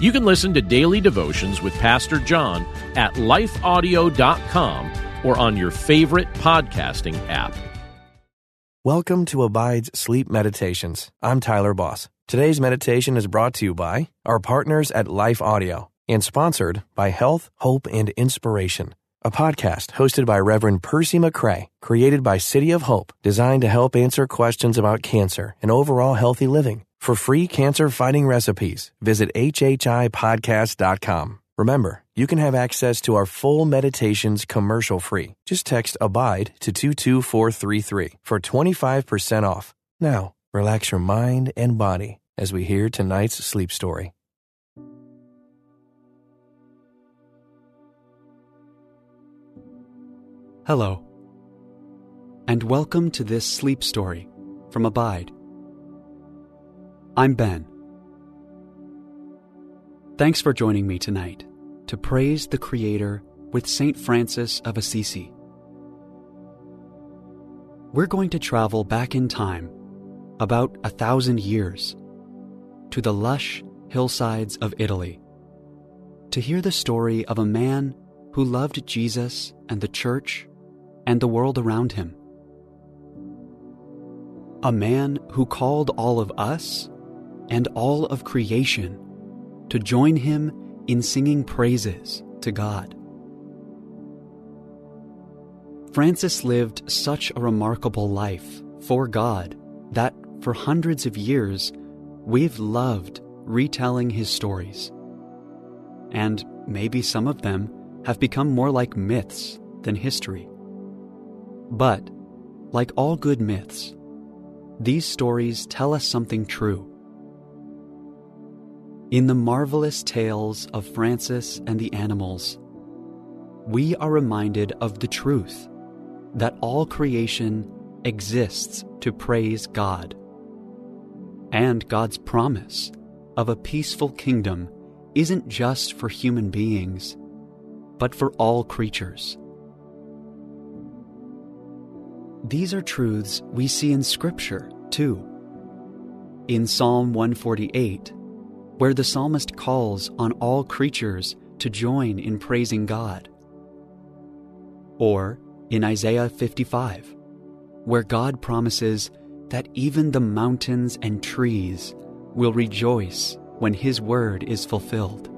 you can listen to daily devotions with Pastor John at lifeaudio.com or on your favorite podcasting app. Welcome to Abide's Sleep Meditations. I'm Tyler Boss. Today's meditation is brought to you by our partners at Life Audio and sponsored by Health, Hope, and Inspiration, a podcast hosted by Reverend Percy McCray, created by City of Hope, designed to help answer questions about cancer and overall healthy living. For free cancer fighting recipes, visit HHIPodcast.com. Remember, you can have access to our full meditations commercial free. Just text ABIDE to 22433 for 25% off. Now, relax your mind and body as we hear tonight's sleep story. Hello, and welcome to this sleep story from Abide. I'm Ben. Thanks for joining me tonight to praise the Creator with St. Francis of Assisi. We're going to travel back in time about a thousand years to the lush hillsides of Italy to hear the story of a man who loved Jesus and the church and the world around him. A man who called all of us and all of creation to join him in singing praises to God. Francis lived such a remarkable life for God that for hundreds of years we've loved retelling his stories. And maybe some of them have become more like myths than history. But, like all good myths, these stories tell us something true in the marvelous tales of Francis and the animals, we are reminded of the truth that all creation exists to praise God. And God's promise of a peaceful kingdom isn't just for human beings, but for all creatures. These are truths we see in Scripture, too. In Psalm 148, where the psalmist calls on all creatures to join in praising God. Or in Isaiah 55, where God promises that even the mountains and trees will rejoice when His word is fulfilled.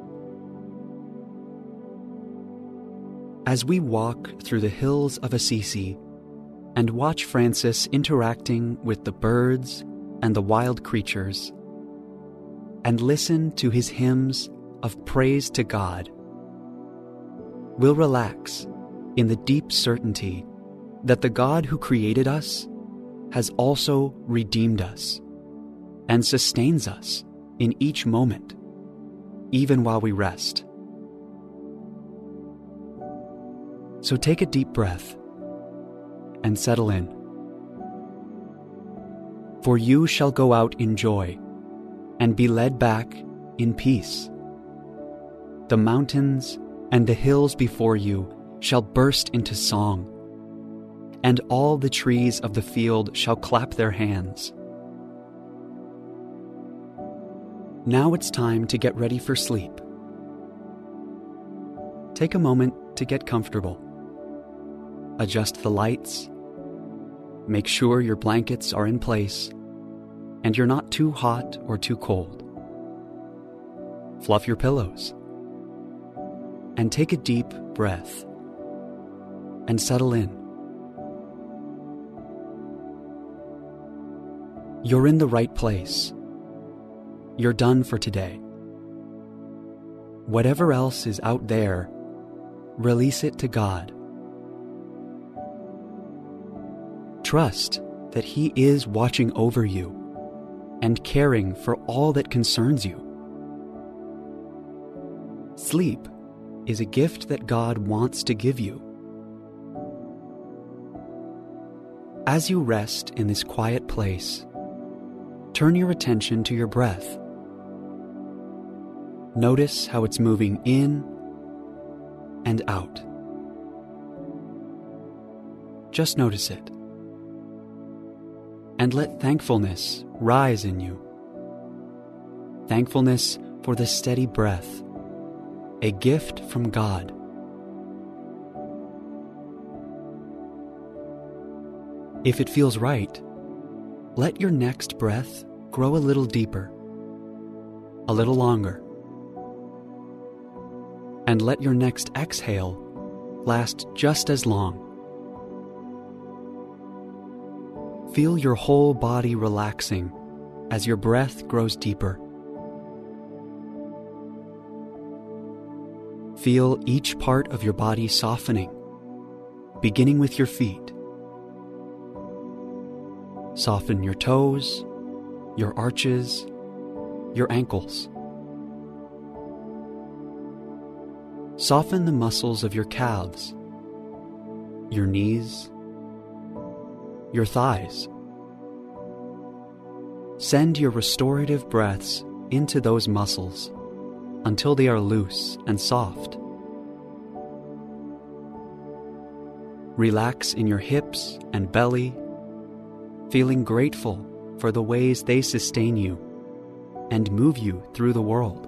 As we walk through the hills of Assisi and watch Francis interacting with the birds and the wild creatures, and listen to his hymns of praise to God, we'll relax in the deep certainty that the God who created us has also redeemed us and sustains us in each moment, even while we rest. So take a deep breath and settle in. For you shall go out in joy and be led back in peace. The mountains and the hills before you shall burst into song, and all the trees of the field shall clap their hands. Now it's time to get ready for sleep. Take a moment to get comfortable. Adjust the lights. Make sure your blankets are in place and you're not too hot or too cold. Fluff your pillows and take a deep breath and settle in. You're in the right place. You're done for today. Whatever else is out there, release it to God. Trust that He is watching over you and caring for all that concerns you. Sleep is a gift that God wants to give you. As you rest in this quiet place, turn your attention to your breath. Notice how it's moving in and out. Just notice it. And let thankfulness rise in you. Thankfulness for the steady breath, a gift from God. If it feels right, let your next breath grow a little deeper, a little longer, and let your next exhale last just as long. Feel your whole body relaxing as your breath grows deeper. Feel each part of your body softening, beginning with your feet. Soften your toes, your arches, your ankles. Soften the muscles of your calves, your knees, your thighs. Send your restorative breaths into those muscles until they are loose and soft. Relax in your hips and belly feeling grateful for the ways they sustain you and move you through the world.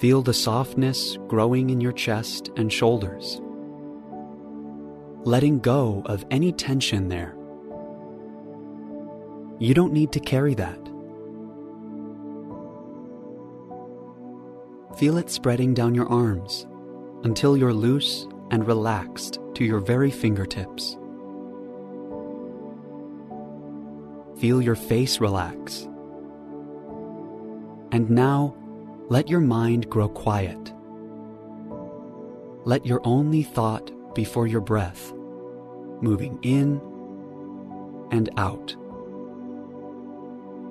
Feel the softness growing in your chest and shoulders, letting go of any tension there. You don't need to carry that. Feel it spreading down your arms until you're loose and relaxed to your very fingertips. Feel your face relax. And now, let your mind grow quiet. Let your only thought be for your breath, moving in and out,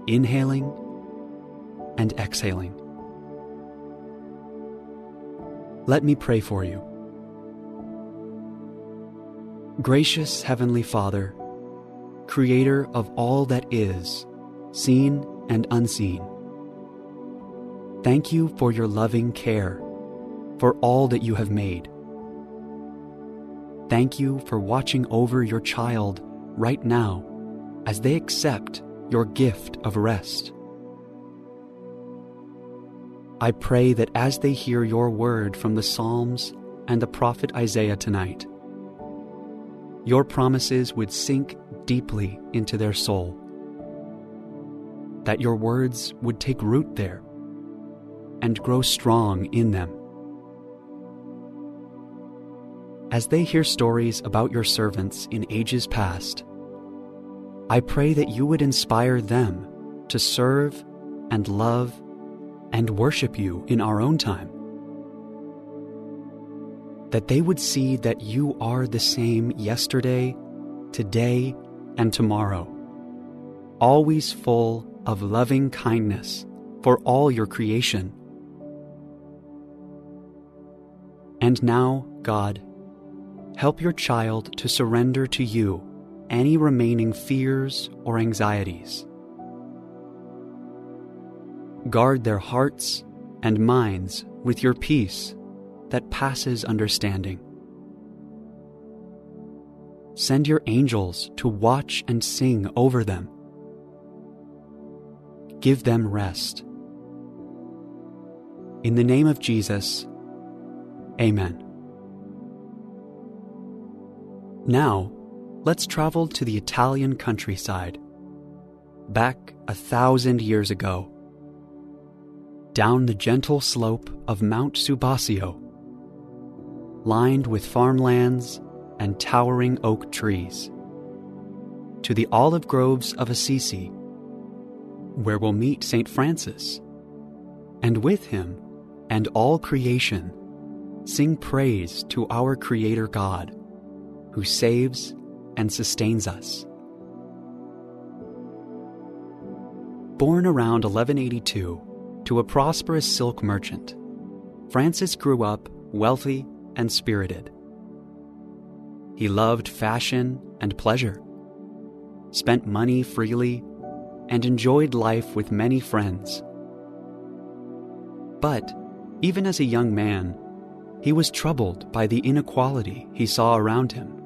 inhaling and exhaling. Let me pray for you. Gracious Heavenly Father, Creator of all that is, seen and unseen, thank you for your loving care for all that you have made. Thank you for watching over your child right now as they accept your gift of rest. I pray that as they hear your word from the Psalms and the prophet Isaiah tonight, your promises would sink deeply into their soul, that your words would take root there and grow strong in them. As they hear stories about your servants in ages past, I pray that you would inspire them to serve and love and worship you in our own time that they would see that you are the same yesterday, today, and tomorrow, always full of loving kindness for all your creation. And now, God, help your child to surrender to you any remaining fears or anxieties. Guard their hearts and minds with your peace that passes understanding. Send your angels to watch and sing over them. Give them rest. In the name of Jesus, Amen. Now, let's travel to the Italian countryside, back a thousand years ago, down the gentle slope of Mount Subasio lined with farmlands and towering oak trees, to the olive groves of Assisi, where we'll meet St. Francis, and with him and all creation sing praise to our Creator God, who saves and sustains us. Born around 1182, to a prosperous silk merchant, Francis grew up wealthy and spirited. He loved fashion and pleasure, spent money freely, and enjoyed life with many friends. But, even as a young man, he was troubled by the inequality he saw around him.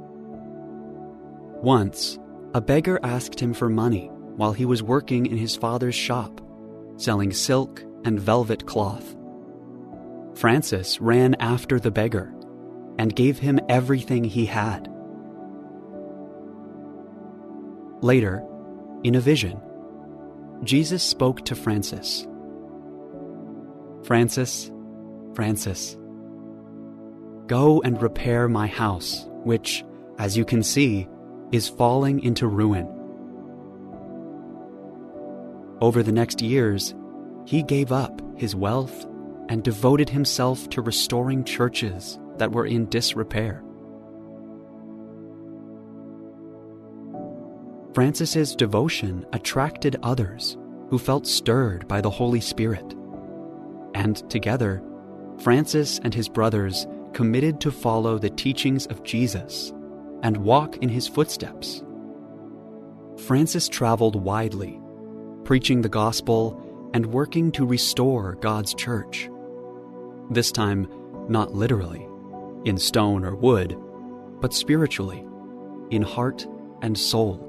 Once, a beggar asked him for money while he was working in his father's shop, selling silk and velvet cloth. Francis ran after the beggar and gave him everything he had. Later, in a vision, Jesus spoke to Francis Francis, Francis, go and repair my house, which, as you can see, is falling into ruin. Over the next years, he gave up his wealth and devoted himself to restoring churches that were in disrepair. Francis's devotion attracted others who felt stirred by the Holy Spirit. And together, Francis and his brothers committed to follow the teachings of Jesus and walk in his footsteps. Francis traveled widely, preaching the gospel and working to restore God's church. This time, not literally, in stone or wood, but spiritually, in heart and soul.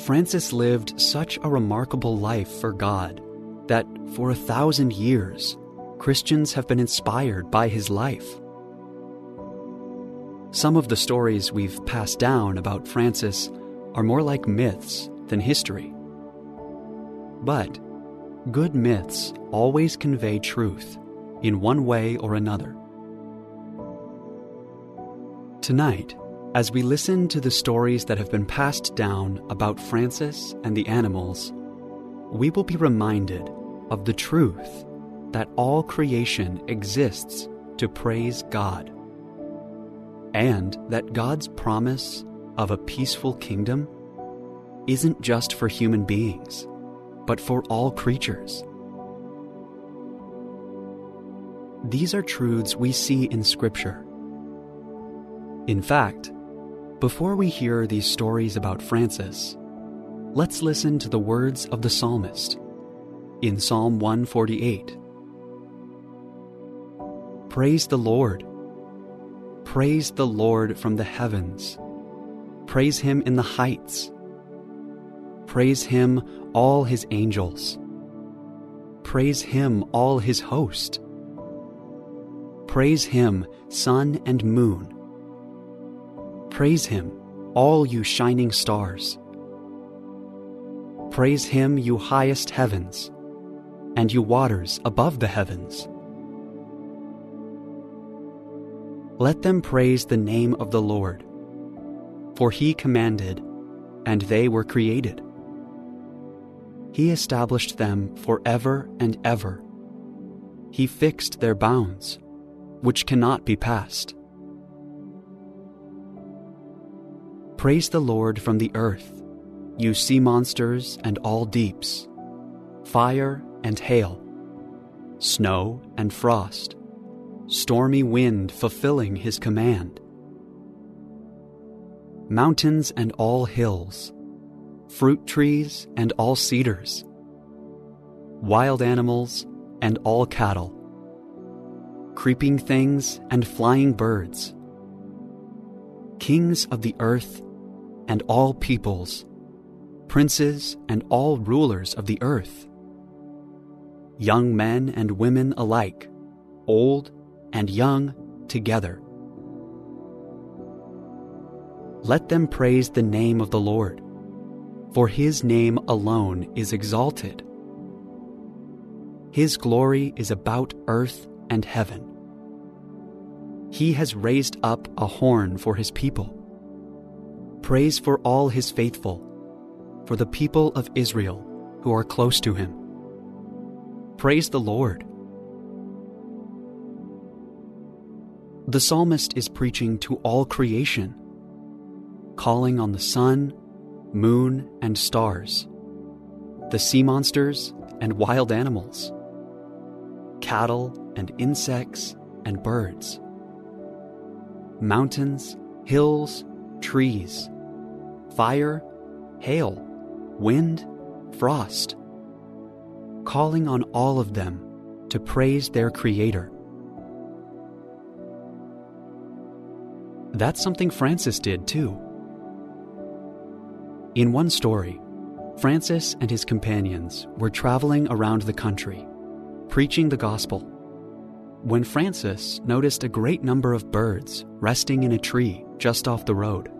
Francis lived such a remarkable life for God that for a thousand years, Christians have been inspired by his life. Some of the stories we've passed down about Francis are more like myths than history. But good myths always convey truth in one way or another. Tonight, as we listen to the stories that have been passed down about Francis and the animals, we will be reminded of the truth that all creation exists to praise God, and that God's promise of a peaceful kingdom isn't just for human beings, but for all creatures. These are truths we see in Scripture. In fact, before we hear these stories about Francis, let's listen to the words of the psalmist in Psalm 148. Praise the Lord. Praise the Lord from the heavens. Praise him in the heights. Praise him, all his angels. Praise him, all his host. Praise him, sun and moon. Praise him, all you shining stars. Praise him, you highest heavens, and you waters above the heavens. Let them praise the name of the Lord, for he commanded, and they were created. He established them forever and ever. He fixed their bounds, which cannot be passed. Praise the Lord from the earth, you sea monsters and all deeps, fire and hail, snow and frost, stormy wind fulfilling his command, mountains and all hills fruit trees and all cedars, wild animals and all cattle, creeping things and flying birds, kings of the earth and all peoples, princes and all rulers of the earth, young men and women alike, old and young together. Let them praise the name of the Lord for his name alone is exalted. His glory is about earth and heaven. He has raised up a horn for his people. Praise for all his faithful, for the people of Israel who are close to him. Praise the Lord. The psalmist is preaching to all creation, calling on the sun moon, and stars, the sea monsters and wild animals, cattle and insects and birds, mountains, hills, trees, fire, hail, wind, frost, calling on all of them to praise their Creator. That's something Francis did too. In one story, Francis and his companions were traveling around the country, preaching the gospel, when Francis noticed a great number of birds resting in a tree just off the road.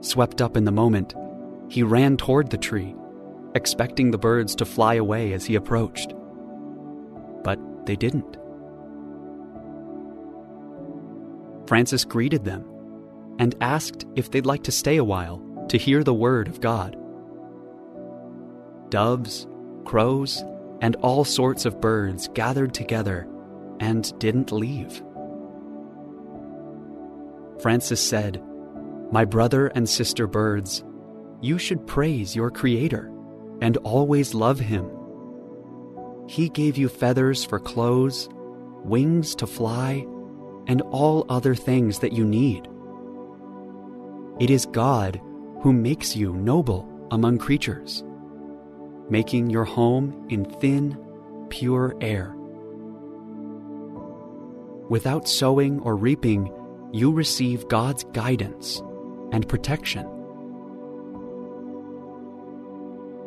Swept up in the moment, he ran toward the tree, expecting the birds to fly away as he approached. But they didn't. Francis greeted them and asked if they'd like to stay a while to hear the word of God. Doves, crows, and all sorts of birds gathered together and didn't leave. Francis said, My brother and sister birds, you should praise your Creator and always love Him. He gave you feathers for clothes, wings to fly, and all other things that you need. It is God who makes you noble among creatures, making your home in thin, pure air. Without sowing or reaping, you receive God's guidance and protection.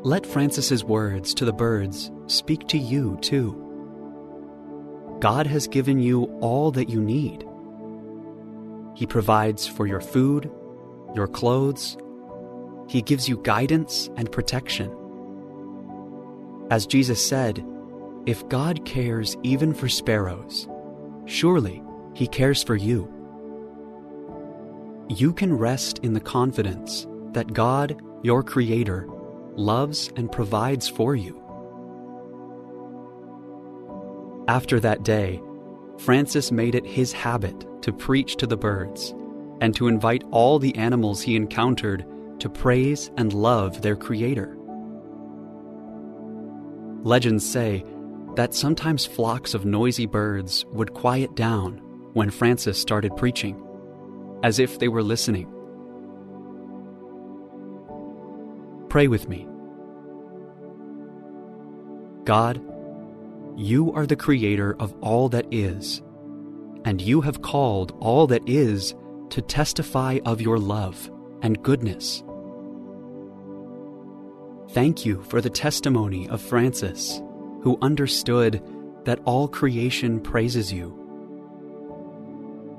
Let Francis's words to the birds speak to you too. God has given you all that you need. He provides for your food, your clothes. He gives you guidance and protection. As Jesus said, if God cares even for sparrows, surely He cares for you. You can rest in the confidence that God, your Creator, loves and provides for you. After that day, Francis made it his habit to preach to the birds and to invite all the animals he encountered to praise and love their Creator. Legends say that sometimes flocks of noisy birds would quiet down when Francis started preaching, as if they were listening. Pray with me. God, you are the creator of all that is, and you have called all that is to testify of your love and goodness. Thank you for the testimony of Francis, who understood that all creation praises you.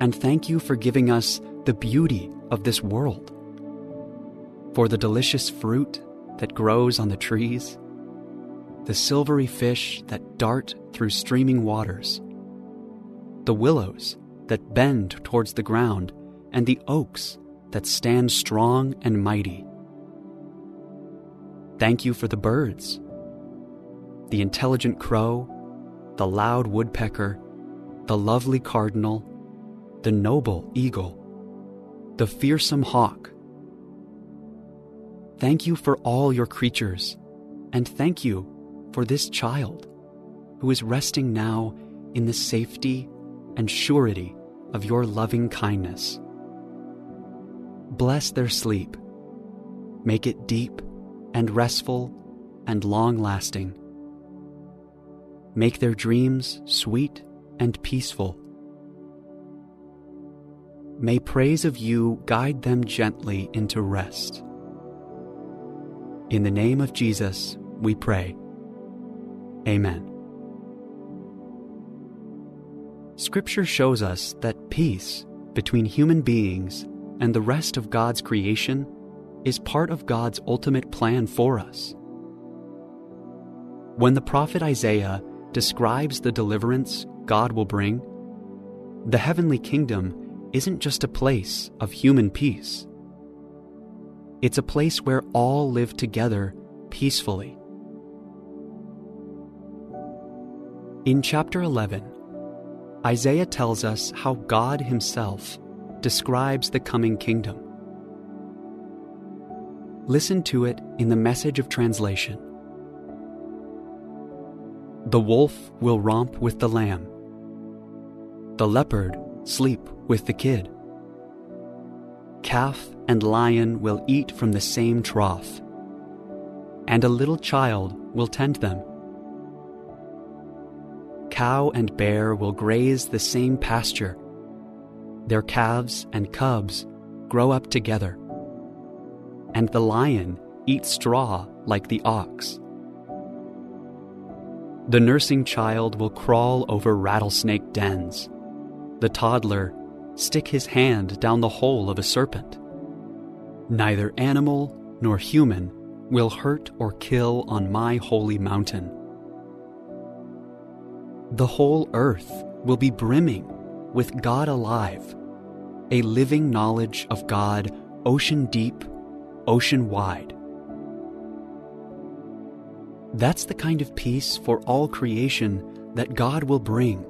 And thank you for giving us the beauty of this world, for the delicious fruit that grows on the trees the silvery fish that dart through streaming waters, the willows that bend towards the ground, and the oaks that stand strong and mighty. Thank you for the birds, the intelligent crow, the loud woodpecker, the lovely cardinal, the noble eagle, the fearsome hawk. Thank you for all your creatures, and thank you for this child who is resting now in the safety and surety of your loving kindness. Bless their sleep. Make it deep and restful and long lasting. Make their dreams sweet and peaceful. May praise of you guide them gently into rest. In the name of Jesus, we pray. Amen. Scripture shows us that peace between human beings and the rest of God's creation is part of God's ultimate plan for us. When the prophet Isaiah describes the deliverance God will bring, the heavenly kingdom isn't just a place of human peace. It's a place where all live together peacefully. In chapter 11, Isaiah tells us how God Himself describes the coming kingdom. Listen to it in the message of translation. The wolf will romp with the lamb. The leopard sleep with the kid. Calf and lion will eat from the same trough, and a little child will tend them. Cow and bear will graze the same pasture. Their calves and cubs grow up together, and the lion eats straw like the ox. The nursing child will crawl over rattlesnake dens. The toddler stick his hand down the hole of a serpent. Neither animal nor human will hurt or kill on my holy mountain. The whole earth will be brimming with God alive, a living knowledge of God, ocean deep, ocean wide. That's the kind of peace for all creation that God will bring.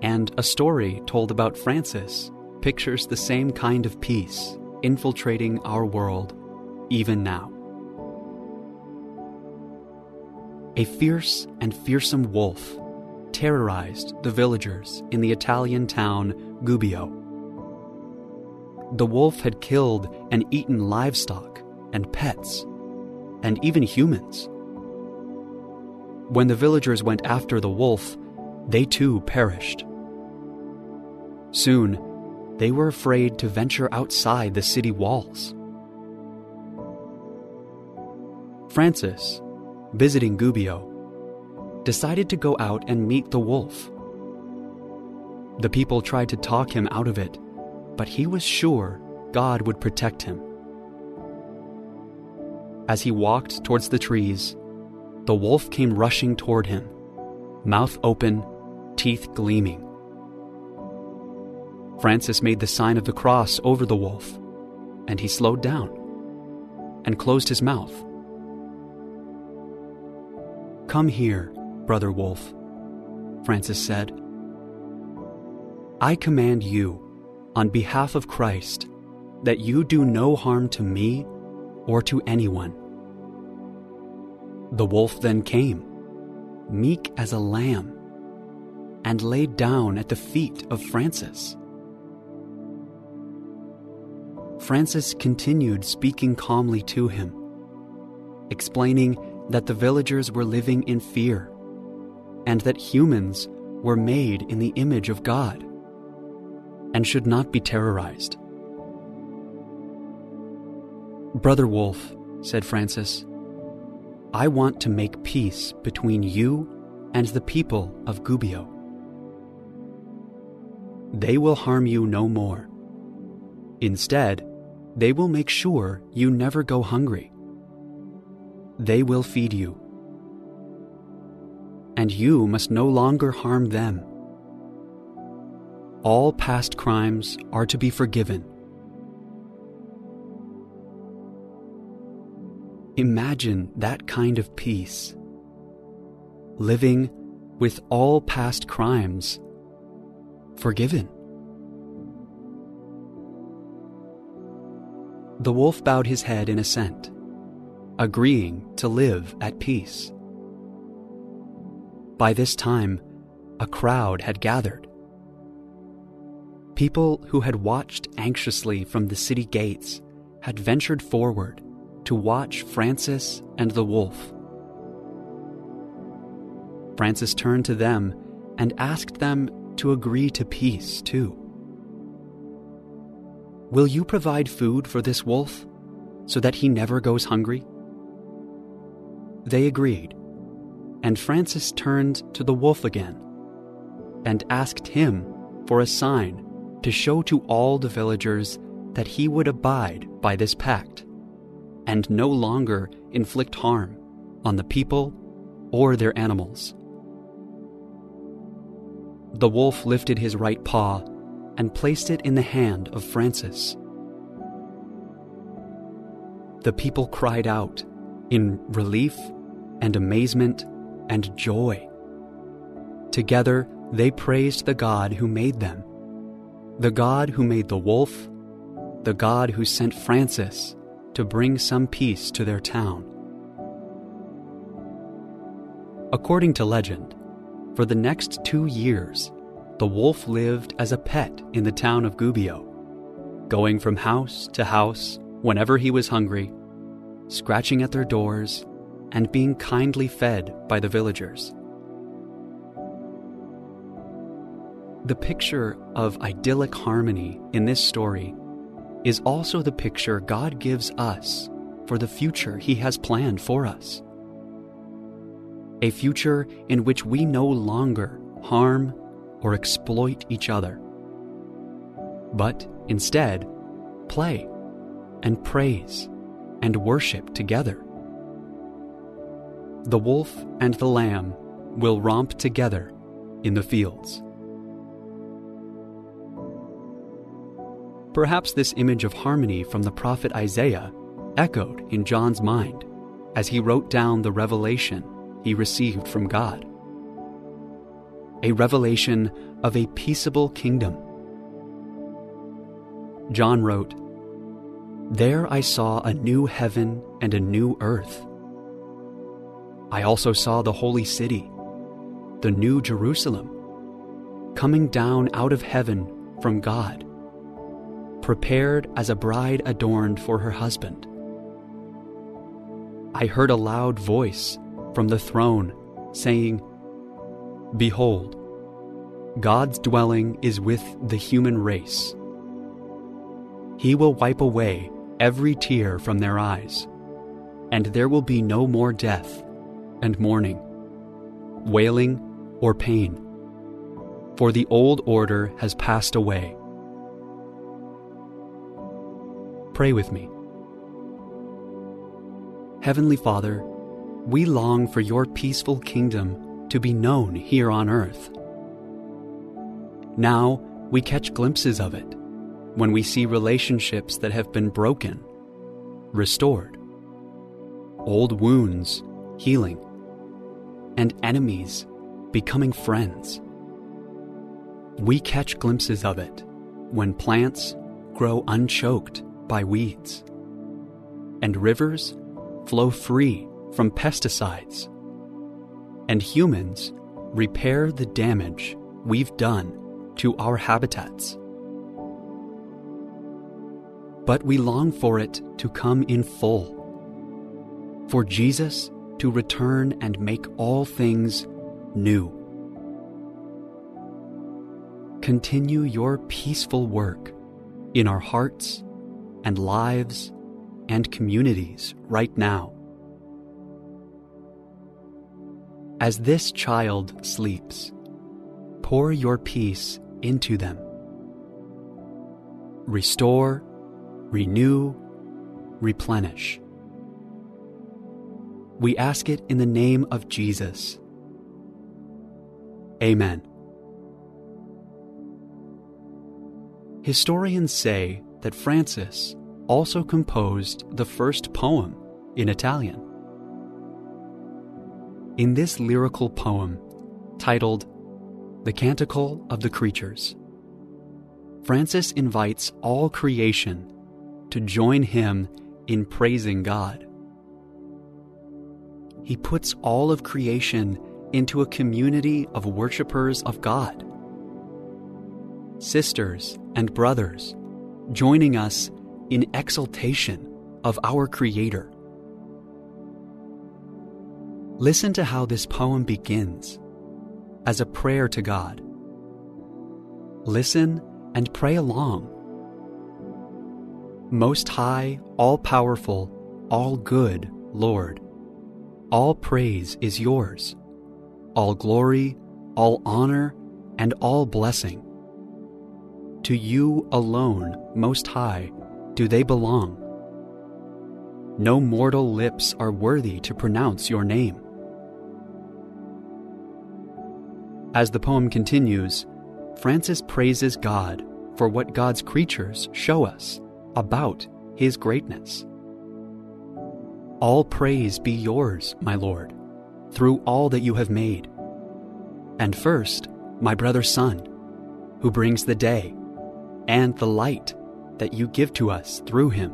And a story told about Francis pictures the same kind of peace infiltrating our world even now. A fierce and fearsome wolf terrorized the villagers in the Italian town Gubbio. The wolf had killed and eaten livestock and pets, and even humans. When the villagers went after the wolf, they too perished. Soon, they were afraid to venture outside the city walls. Francis, visiting Gubbio, decided to go out and meet the wolf. The people tried to talk him out of it, but he was sure God would protect him. As he walked towards the trees, the wolf came rushing toward him, mouth open, teeth gleaming. Francis made the sign of the cross over the wolf, and he slowed down and closed his mouth. Come here, brother wolf, Francis said. I command you, on behalf of Christ, that you do no harm to me or to anyone. The wolf then came, meek as a lamb, and laid down at the feet of Francis. Francis continued speaking calmly to him, explaining that the villagers were living in fear and that humans were made in the image of God and should not be terrorized. Brother Wolf, said Francis, I want to make peace between you and the people of Gubbio. They will harm you no more. Instead, they will make sure you never go hungry. They will feed you. And you must no longer harm them. All past crimes are to be forgiven Imagine that kind of peace. Living with all past crimes forgiven. The wolf bowed his head in assent, agreeing to live at peace. By this time, a crowd had gathered. People who had watched anxiously from the city gates had ventured forward to watch Francis and the wolf. Francis turned to them and asked them to agree to peace, too. Will you provide food for this wolf so that he never goes hungry? They agreed, and Francis turned to the wolf again and asked him for a sign to show to all the villagers that he would abide by this pact and no longer inflict harm on the people or their animals. The wolf lifted his right paw and placed it in the hand of Francis. The people cried out in relief and amazement and joy. Together, they praised the God who made them, the God who made the wolf, the God who sent Francis to bring some peace to their town. According to legend, for the next two years, the wolf lived as a pet in the town of Gubbio, going from house to house whenever he was hungry, scratching at their doors, and being kindly fed by the villagers. The picture of idyllic harmony in this story is also the picture God gives us for the future He has planned for us a future in which we no longer harm or exploit each other, but instead play and praise and worship together. The wolf and the lamb will romp together in the fields. Perhaps this image of harmony from the prophet Isaiah echoed in John's mind as he wrote down the revelation he received from God. A revelation of a peaceable kingdom. John wrote, There I saw a new heaven and a new earth. I also saw the holy city, the new Jerusalem, coming down out of heaven from God, prepared as a bride adorned for her husband. I heard a loud voice from the throne, saying, Behold, God's dwelling is with the human race. He will wipe away every tear from their eyes, and there will be no more death, and mourning, wailing, or pain, for the old order has passed away. Pray with me. Heavenly Father, we long for your peaceful kingdom to be known here on earth. Now we catch glimpses of it when we see relationships that have been broken, restored, old wounds healing, and enemies becoming friends. We catch glimpses of it when plants grow unchoked by weeds, and rivers flow free from pesticides, and humans repair the damage we've done to our habitats. But we long for it to come in full, for Jesus to return and make all things new. Continue your peaceful work in our hearts and lives and communities right now. As this child sleeps, pour your peace into them. Restore, renew, replenish. We ask it in the name of Jesus. Amen. Historians say that Francis also composed the first poem in Italian. In this lyrical poem, titled The Canticle of the Creatures, Francis invites all creation to join him in praising God. He puts all of creation into a community of worshippers of God. Sisters and brothers joining us in exaltation of our Creator. Listen to how this poem begins as a prayer to God. Listen and pray along. Most High, All Powerful, All Good, Lord, all praise is yours, all glory, all honor, and all blessing. To you alone, Most High, do they belong. No mortal lips are worthy to pronounce your name. As the poem continues, Francis praises God for what God's creatures show us about His greatness. All praise be yours, my Lord, through all that you have made. And first, my brother Sun, who brings the day and the light that you give to us through him.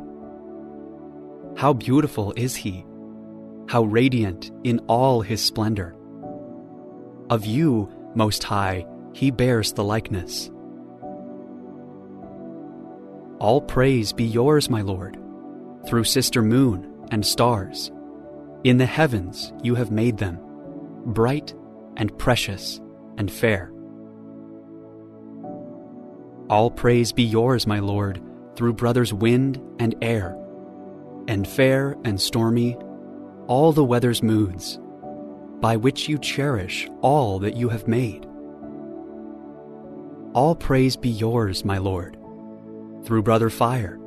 how beautiful is he! How radiant in all his splendor! Of you, Most High, he bears the likeness. All praise be yours, my Lord, through sister moon and stars. In the heavens you have made them, bright and precious and fair. All praise be yours, my Lord, through brothers wind and air, and fair and stormy, all the weather's moods, by which you cherish all that you have made. All praise be yours, my Lord, through brother fire,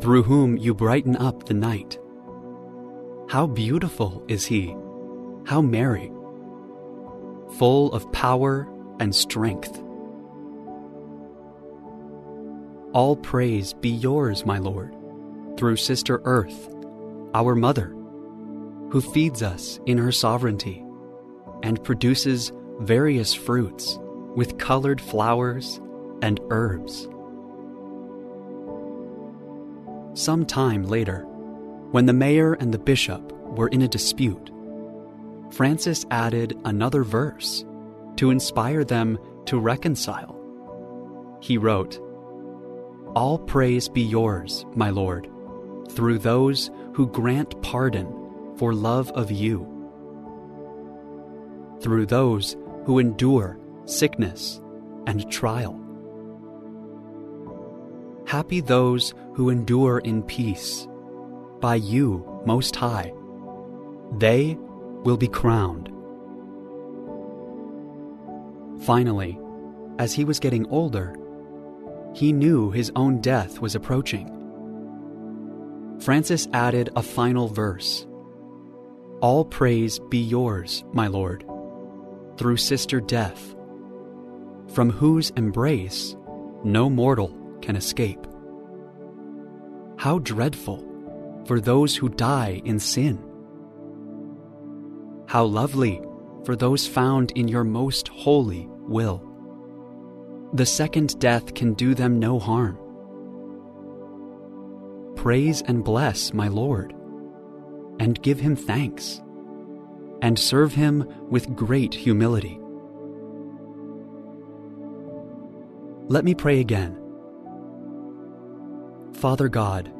through whom you brighten up the night. How beautiful is he! How merry! Full of power and strength. All praise be yours, my Lord, through Sister Earth, our Mother, who feeds us in her sovereignty and produces various fruits with colored flowers and herbs. Some time later, when the mayor and the bishop were in a dispute, Francis added another verse to inspire them to reconcile. He wrote, All praise be yours, my Lord, through those who grant pardon for love of you, through those who endure sickness and trial. Happy those who endure in peace by you, Most High. They will be crowned. Finally, as he was getting older, he knew his own death was approaching. Francis added a final verse All praise be yours, my Lord, through Sister Death, from whose embrace no mortal can escape. How dreadful for those who die in sin. How lovely for those found in your most holy will. The second death can do them no harm. Praise and bless my Lord, and give him thanks, and serve him with great humility. Let me pray again. Father God,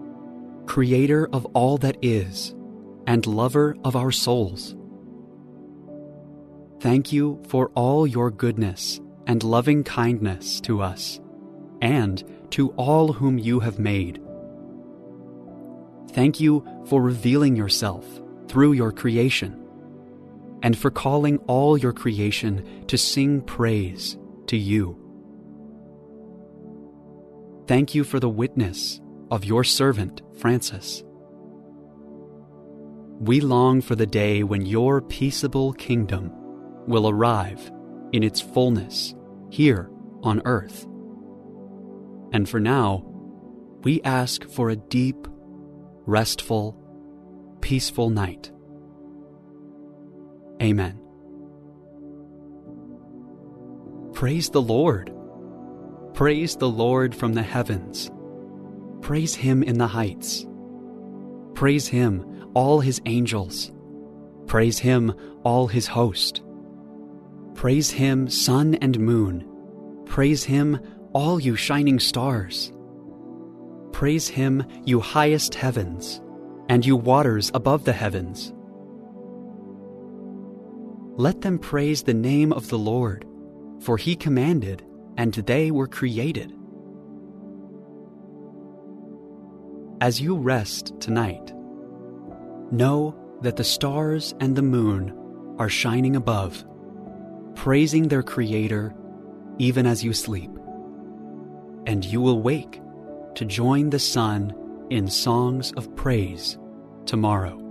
creator of all that is, and lover of our souls. Thank you for all your goodness and loving kindness to us, and to all whom you have made. Thank you for revealing yourself through your creation, and for calling all your creation to sing praise to you. Thank you for the witness of your servant Francis. We long for the day when your peaceable kingdom will arrive in its fullness here on earth. And for now, we ask for a deep, restful, peaceful night. Amen. Praise the Lord. Praise the Lord from the heavens. Praise him in the heights. Praise him, all his angels. Praise him, all his host. Praise him, sun and moon. Praise him, all you shining stars. Praise him, you highest heavens, and you waters above the heavens. Let them praise the name of the Lord, for he commanded, and they were created. As you rest tonight, know that the stars and the moon are shining above, praising their Creator even as you sleep. And you will wake to join the sun in songs of praise tomorrow.